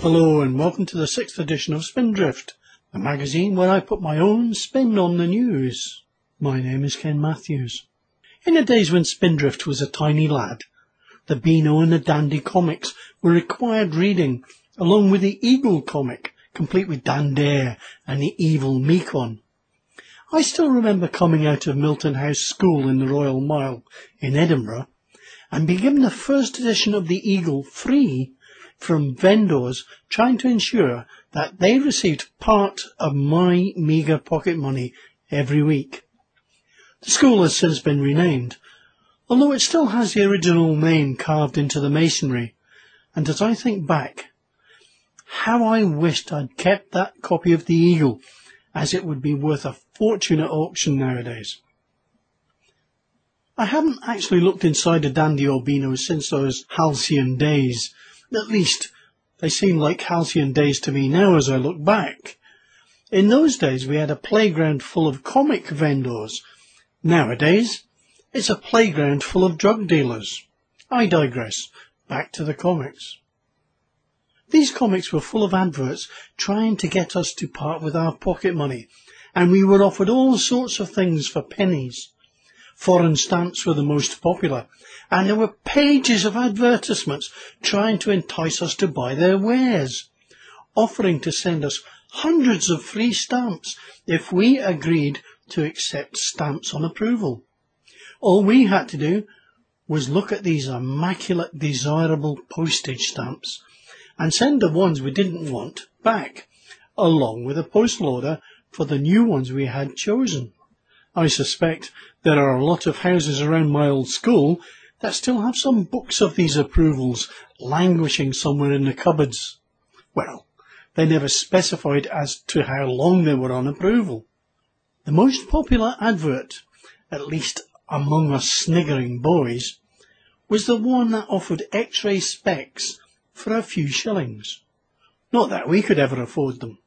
Hello and welcome to the sixth edition of Spindrift, the magazine where I put my own spin on the news. My name is Ken Matthews. In the days when Spindrift was a tiny lad, the Beano and the Dandy comics were required reading, along with the Eagle comic, complete with Dan Dare and the evil Mekon. I still remember coming out of Milton House School in the Royal Mile in Edinburgh and being given the first edition of the Eagle free from vendors trying to ensure that they received part of my meagre pocket money every week. The school has since been renamed, although it still has the original name carved into the masonry. And as I think back, how I wished I'd kept that copy of the Eagle, as it would be worth a fortune at auction nowadays. I haven't actually looked inside a Dandy Beano since those halcyon days. At least, they seem like halcyon days to me now as I look back. In those days we had a playground full of comic vendors, Nowadays, it's a playground full of drug dealers. I digress. Back to the comics. These comics were full of adverts trying to get us to part with our pocket money, and we were offered all sorts of things for pennies. Foreign stamps were the most popular, and there were pages of advertisements trying to entice us to buy their wares, offering to send us hundreds of free stamps if we agreed to accept stamps on approval. All we had to do was look at these immaculate desirable postage stamps and send the ones we didn't want back, along with a postal order for the new ones we had chosen. I suspect there are a lot of houses around my old school that still have some books of these approvals languishing somewhere in the cupboards. Well, they never specified as to how long they were on approval. The most popular advert, at least among us sniggering boys, was the one that offered X-ray specs for a few shillings. Not that we could ever afford them.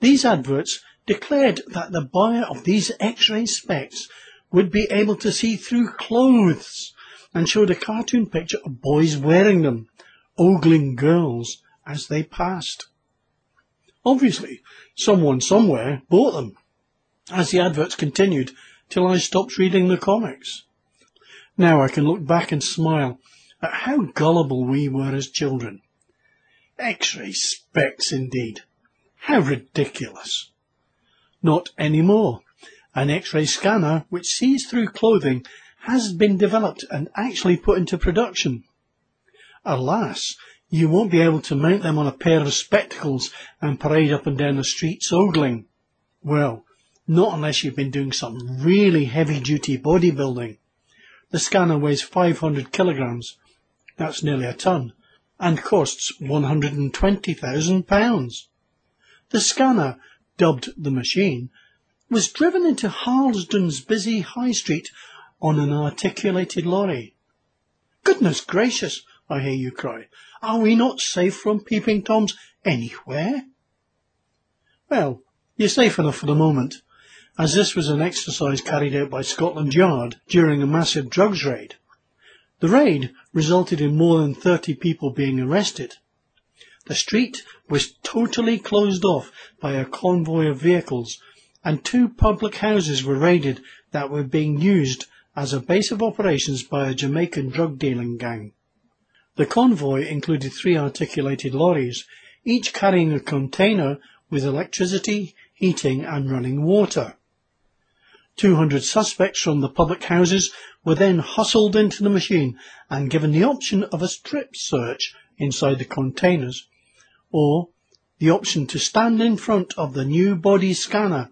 These adverts declared that the buyer of these X-ray specs would be able to see through clothes and showed a cartoon picture of boys wearing them, ogling girls as they passed. Obviously, someone somewhere bought them as the adverts continued till I stopped reading the comics. Now I can look back and smile at how gullible we were as children. X-ray specs indeed. How ridiculous. Not any more. An X-ray scanner which sees through clothing has been developed and actually put into production. Alas, you won't be able to mount them on a pair of spectacles and parade up and down the streets ogling. Well, not unless you've been doing some really heavy duty bodybuilding. The scanner weighs 500 kilograms, that's nearly a ton, and costs £120,000. The scanner, dubbed the machine, was driven into Harlesden's busy high street on an articulated lorry. Goodness gracious, I hear you cry, are we not safe from peeping toms anywhere? Well, you're safe enough for the moment as this was an exercise carried out by Scotland Yard during a massive drugs raid. The raid resulted in more than 30 people being arrested. The street was totally closed off by a convoy of vehicles and two public houses were raided that were being used as a base of operations by a Jamaican drug dealing gang. The convoy included three articulated lorries, each carrying a container with electricity, heating and running water. 200 suspects from the public houses were then hustled into the machine and given the option of a strip search inside the containers or the option to stand in front of the new body scanner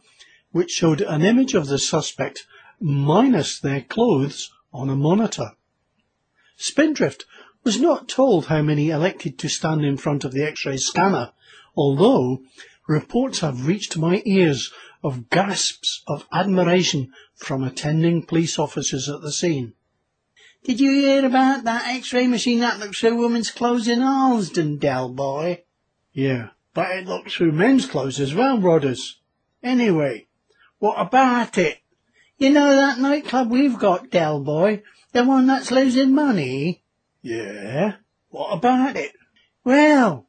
which showed an image of the suspect minus their clothes on a monitor. Spindrift was not told how many elected to stand in front of the x-ray scanner, although reports have reached my ears of gasps of admiration from attending police officers at the scene. Did you hear about that x-ray machine that looks through women's clothes in Harlesden, Del boy? Yeah, but it looks through men's clothes as well, Rodders. Anyway, what about it? You know that nightclub we've got, Del Boy? The one that's losing money? Yeah? What about it? Well,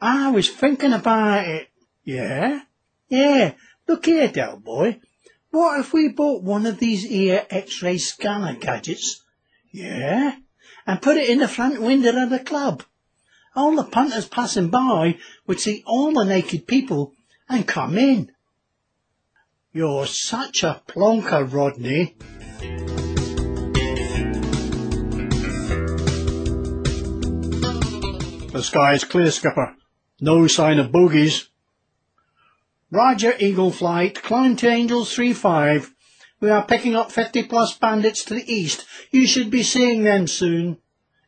I was thinking about it. Yeah? Yeah. Look here, Del Boy. What if we bought one of these here X-ray scanner gadgets? Yeah? And put it in the front window of the club. All the punters passing by would see all the naked people and come in. You're such a plonker, Rodney. The sky is clear, Skipper. No sign of bogies. Roger Eagle Flight, climb to Angels 3-5. We are picking up 50 plus bandits to the east. You should be seeing them soon.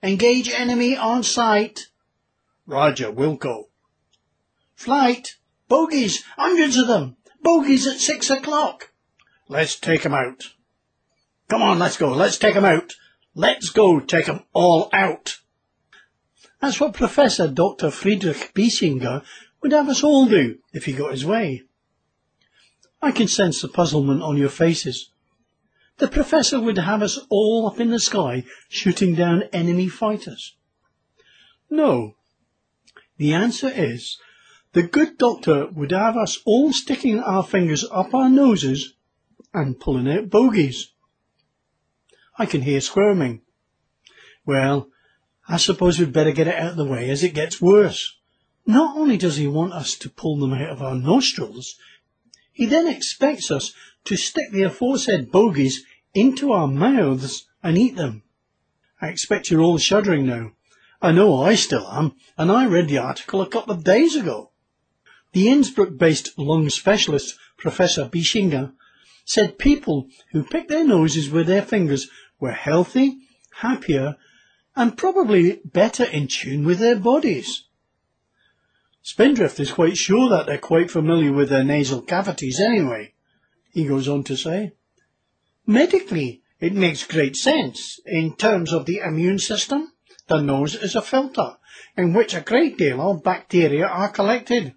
Engage enemy on sight. Roger, we'll go. Flight, bogies, hundreds of them. Bogies at six o'clock. Let's take 'em out. Come on, let's go. Let's take 'em out. Let's go take 'em all out. That's what Professor Dr. Friedrich Bischinger would have us all do if he got his way. I can sense the puzzlement on your faces. The professor would have us all up in the sky shooting down enemy fighters. No. The answer is the good doctor would have us all sticking our fingers up our noses and pulling out bogies. I can hear squirming. Well, I suppose we'd better get it out of the way as it gets worse. Not only does he want us to pull them out of our nostrils, he then expects us to stick the aforesaid bogies into our mouths and eat them. I expect you're all shuddering now. I know I still am, and I read the article a couple of days ago. The Innsbruck-based lung specialist, Professor Bischinger, said people who picked their noses with their fingers were healthy, happier, and probably better in tune with their bodies. Spindrift is quite sure that they're quite familiar with their nasal cavities anyway, he goes on to say. Medically, it makes great sense. In terms of the immune system, the nose is a filter in which a great deal of bacteria are collected.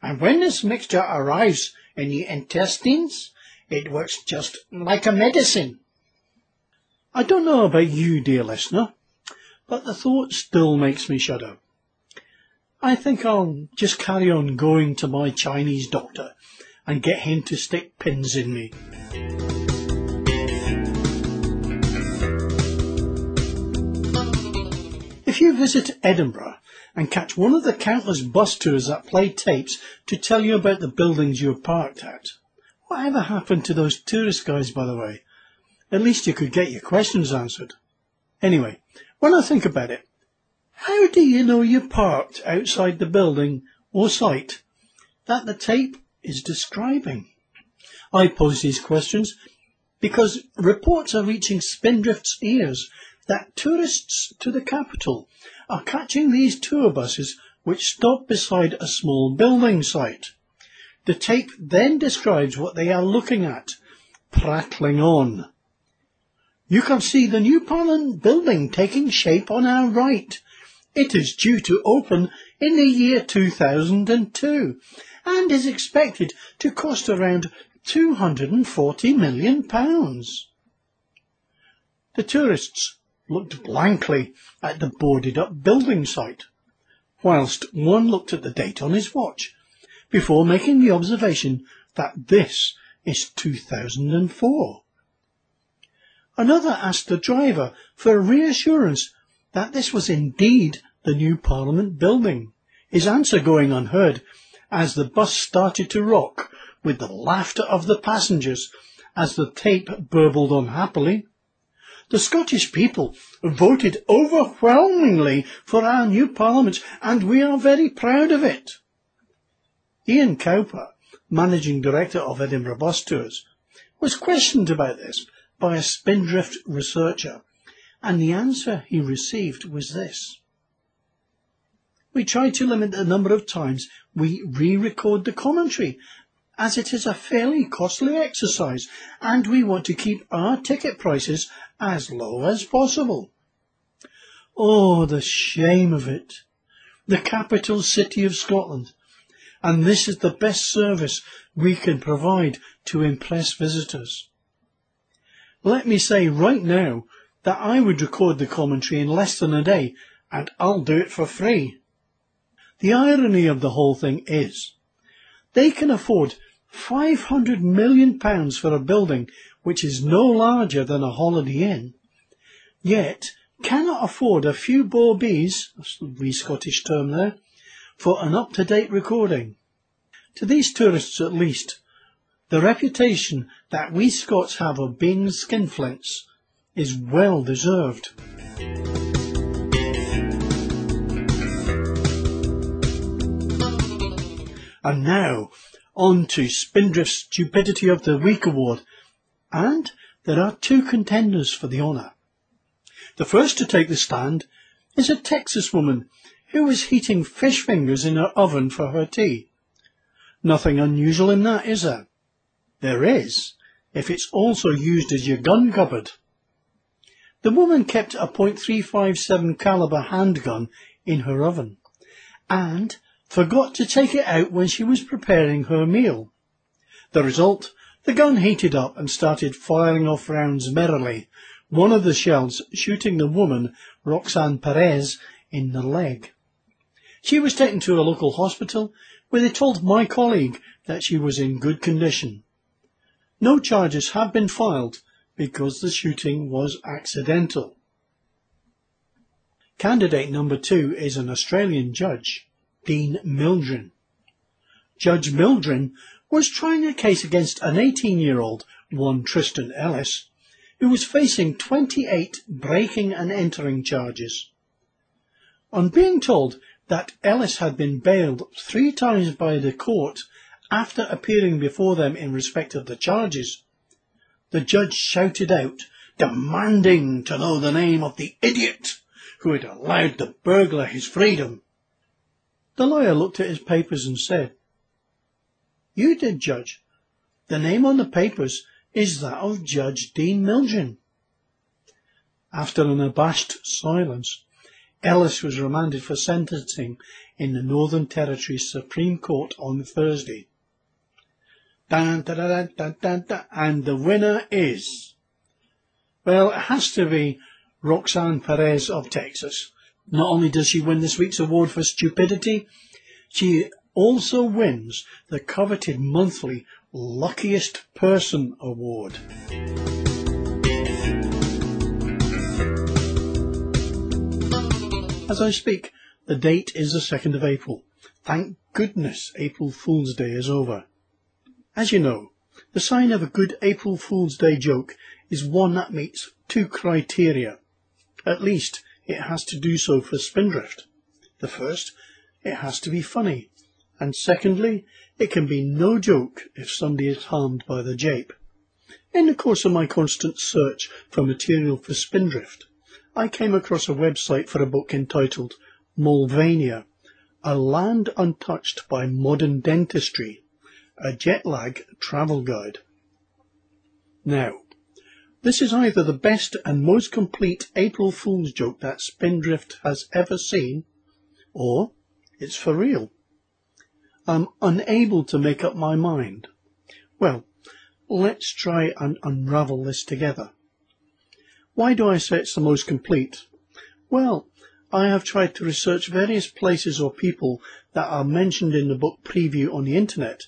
And when this mixture arrives in the intestines, it works just like a medicine. I don't know about you, dear listener, but the thought still makes me shudder. I think I'll just carry on going to my Chinese doctor and get him to stick pins in me. If you visit Edinburgh and catch one of the countless bus tours that play tapes to tell you about the buildings you're parked at, whatever happened to those tourist guys, by the way? At least you could get your questions answered. Anyway, when I think about it, how do you know you're parked outside the building or site that the tape is describing? I pose these questions because reports are reaching Spindrift's ears that tourists to the capital are catching these tour buses which stop beside a small building site. The tape then describes what they are looking at, prattling on. You can see the new Parliament building taking shape on our right. It is due to open in the year 2002 and is expected to cost around 240 million pounds. The tourists looked blankly at the boarded up building site, whilst one looked at the date on his watch before making the observation that this is 2004. Another asked the driver for reassurance that this was indeed the new Parliament building, his answer going unheard as the bus started to rock with the laughter of the passengers as the tape burbled unhappily. The Scottish people voted overwhelmingly for our new Parliament and we are very proud of it. Ian Cowper, Managing Director of Edinburgh Bus Tours, was questioned about this by a Spindrift researcher and the answer he received was this. We try to limit the number of times we re-record the commentary, as it is a fairly costly exercise, and we want to keep our ticket prices as low as possible. Oh, the shame of it. The capital city of Scotland. And this is the best service we can provide to impress visitors. Let me say right now that I would record the commentary in less than a day, and I'll do it for free. The irony of the whole thing is, they can afford £500 million for a building which is no larger than a Holiday Inn, yet cannot afford a few bawbees, that's the wee Scottish term there, for an up-to-date recording. To these tourists at least, the reputation that we Scots have of being skinflints is well deserved. And now, on to Spindrift's Stupidity of the Week award. And there are two contenders for the honour. The first to take the stand is a Texas woman who is heating fish fingers in her oven for her tea. Nothing unusual in that, is there? There is, if it's also used as your gun cupboard. The woman kept a .357 caliber handgun in her oven and forgot to take it out when she was preparing her meal. The result, the gun heated up and started firing off rounds merrily, one of the shells shooting the woman, Roxanne Perez, in the leg. She was taken to a local hospital where they told my colleague that she was in good condition. No charges have been filed because the shooting was accidental. Candidate number two is an Australian judge, Dean Mildren. Judge Mildren was trying a case against an 18-year-old, one Tristan Ellis, who was facing 28 breaking and entering charges. On being told that Ellis had been bailed three times by the court after appearing before them in respect of the charges, the judge shouted out, demanding to know the name of the idiot who had allowed the burglar his freedom. The lawyer looked at his papers and said, You did, Judge. The name on the papers is that of Judge Dean Mildren. After an abashed silence, Ellis was remanded for sentencing in the Northern Territory Supreme Court on Thursday. Dun, dun, dun, and the winner is, well, it has to be Roxanne Perez of Texas. Not only does she win this week's award for stupidity, she also wins the coveted monthly Luckiest Person Award. As I speak, the date is the 2nd of April. Thank goodness April Fool's Day is over. As you know, the sign of a good April Fool's Day joke is one that meets two criteria. At least, it has to do so for Spindrift. The first, it has to be funny. And secondly, it can be no joke if somebody is harmed by the jape. In the course of my constant search for material for Spindrift, I came across a website for a book entitled Molvania, A Land Untouched by Modern Dentistry, a jet lag travel guide. Now, this is either the best and most complete April Fool's joke that Spindrift has ever seen, or it's for real. I'm unable to make up my mind. Well, let's try and unravel this together. Why do I say it's the most complete? Well, I have tried to research various places or people that are mentioned in the book preview on the internet,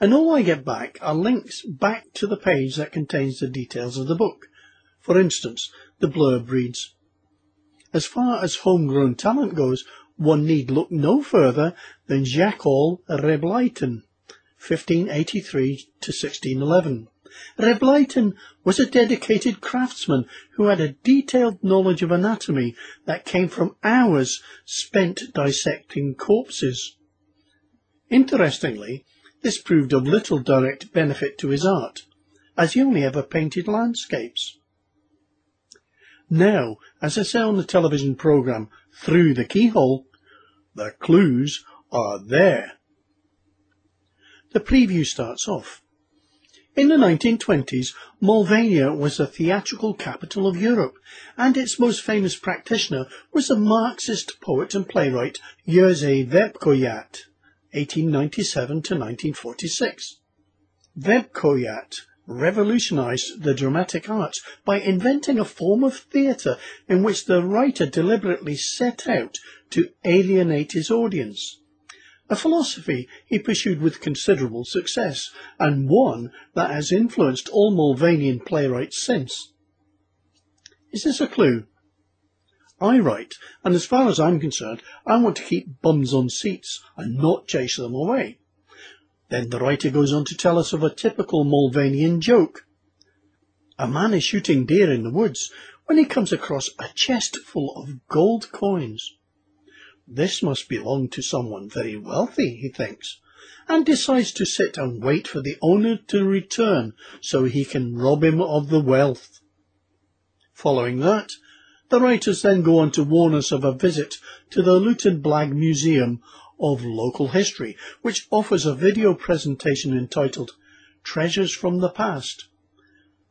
and all I get back are links back to the page that contains the details of the book. For instance, the blurb reads, As far as homegrown talent goes, one need look no further than Jacques Reblaeten, 1583 to 1611. Reblaeten was a dedicated craftsman who had a detailed knowledge of anatomy that came from hours spent dissecting corpses. Interestingly, this proved of little direct benefit to his art, as he only ever painted landscapes. Now, as I say on the television programme, Through the Keyhole, the clues are there. The preview starts off. In the 1920s, Molvania was the theatrical capital of Europe, and its most famous practitioner was the Marxist poet and playwright Jerzy Webkoyat, 1897 to 1946. Webkoyat revolutionized the dramatic arts by inventing a form of theatre in which the writer deliberately set out to alienate his audience. A philosophy he pursued with considerable success, and one that has influenced all Molvanian playwrights since. Is this a clue? I write, and as far as I'm concerned, I want to keep bums on seats and not chase them away. Then the writer goes on to tell us of a typical Molvanian joke. A man is shooting deer in the woods when he comes across a chest full of gold coins. This must belong to someone very wealthy, he thinks, and decides to sit and wait for the owner to return so he can rob him of the wealth. Following that, the writers then go on to warn us of a visit to the Lutenblag Museum of local history, which offers a video presentation entitled Treasures from the Past.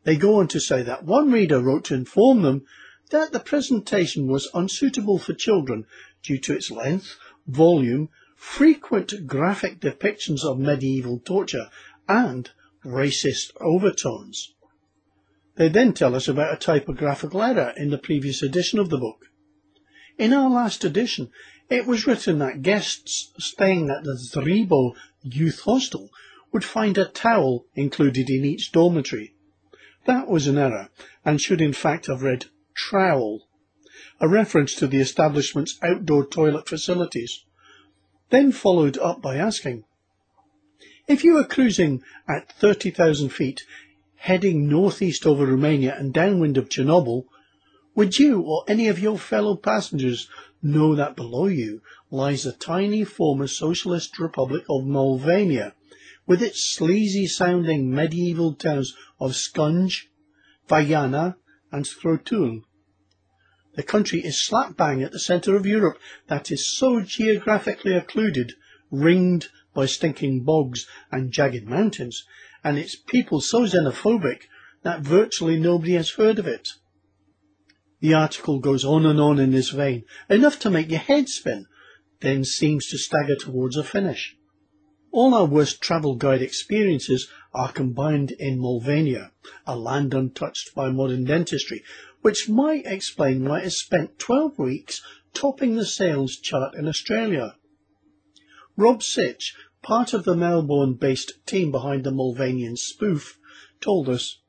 They go on to say that one reader wrote to inform them that the presentation was unsuitable for children due to its length, volume, frequent graphic depictions of medieval torture, and racist overtones. They then tell us about a typographical error in the previous edition of the book. In our last edition, it was written that guests staying at the Zrebo Youth Hostel would find a towel included in each dormitory. That was an error, and should in fact have read trowel, a reference to the establishment's outdoor toilet facilities. Then followed up by asking, if you were cruising at 30,000 feet, heading northeast over Romania and downwind of Chernobyl, would you or any of your fellow passengers know that below you lies the tiny former socialist republic of Molvania, with its sleazy sounding medieval towns of Scunge, Vajana, and Strotul. The country is slap bang at the centre of Europe that is so geographically occluded, ringed by stinking bogs and jagged mountains, and its people so xenophobic that virtually nobody has heard of it. The article goes on and on in this vein, enough to make your head spin, then seems to stagger towards a finish. All our worst travel guide experiences are combined in Molvania, a land untouched by modern dentistry, which might explain why it spent 12 weeks topping the sales chart in Australia. Rob Sitch, part of the Melbourne-based team behind the Molvanian spoof, told us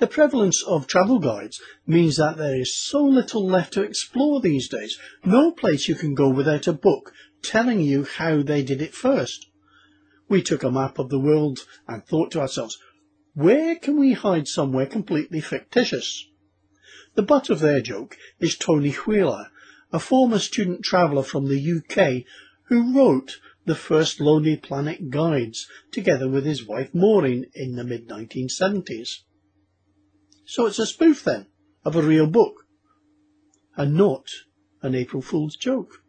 the prevalence of travel guides means that there is so little left to explore these days. No place you can go without a book telling you how they did it first. We took a map of the world and thought to ourselves, where can we hide somewhere completely fictitious? The butt of their joke is Tony Wheeler, a former student traveller from the UK who wrote the first Lonely Planet guides together with his wife Maureen in the mid 1970s. So it's a spoof then of a real book and not an April Fool's joke.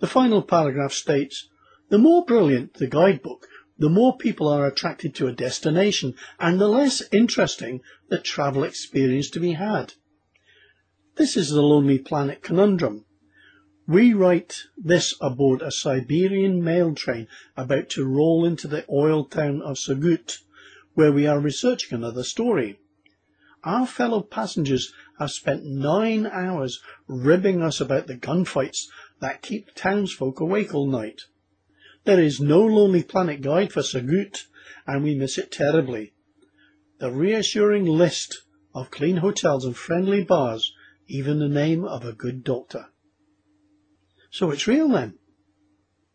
The final paragraph states, the more brilliant the guidebook, the more people are attracted to a destination and the less interesting the travel experience to be had. This is the Lonely Planet conundrum. We write this aboard a Siberian mail train about to roll into the oil town of Surgut where we are researching another story. Our fellow passengers have spent nine hours ribbing us about the gunfights that keep townsfolk awake all night. There is no Lonely Planet guide for Surgut, and we miss it terribly. The reassuring list of clean hotels and friendly bars, even the name of a good doctor. So it's real then?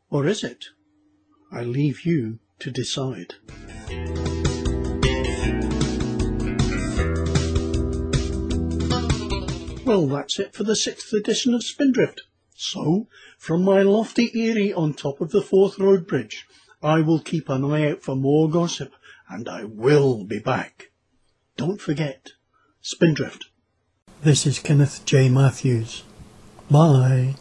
Or is it? I leave you to decide. Well, that's it for the sixth edition of Spindrift. So, from my lofty eyrie on top of the Forth Road Bridge, I will keep an eye out for more gossip, and I will be back. Don't forget, Spindrift. This is Kenneth J. Matthews. Bye.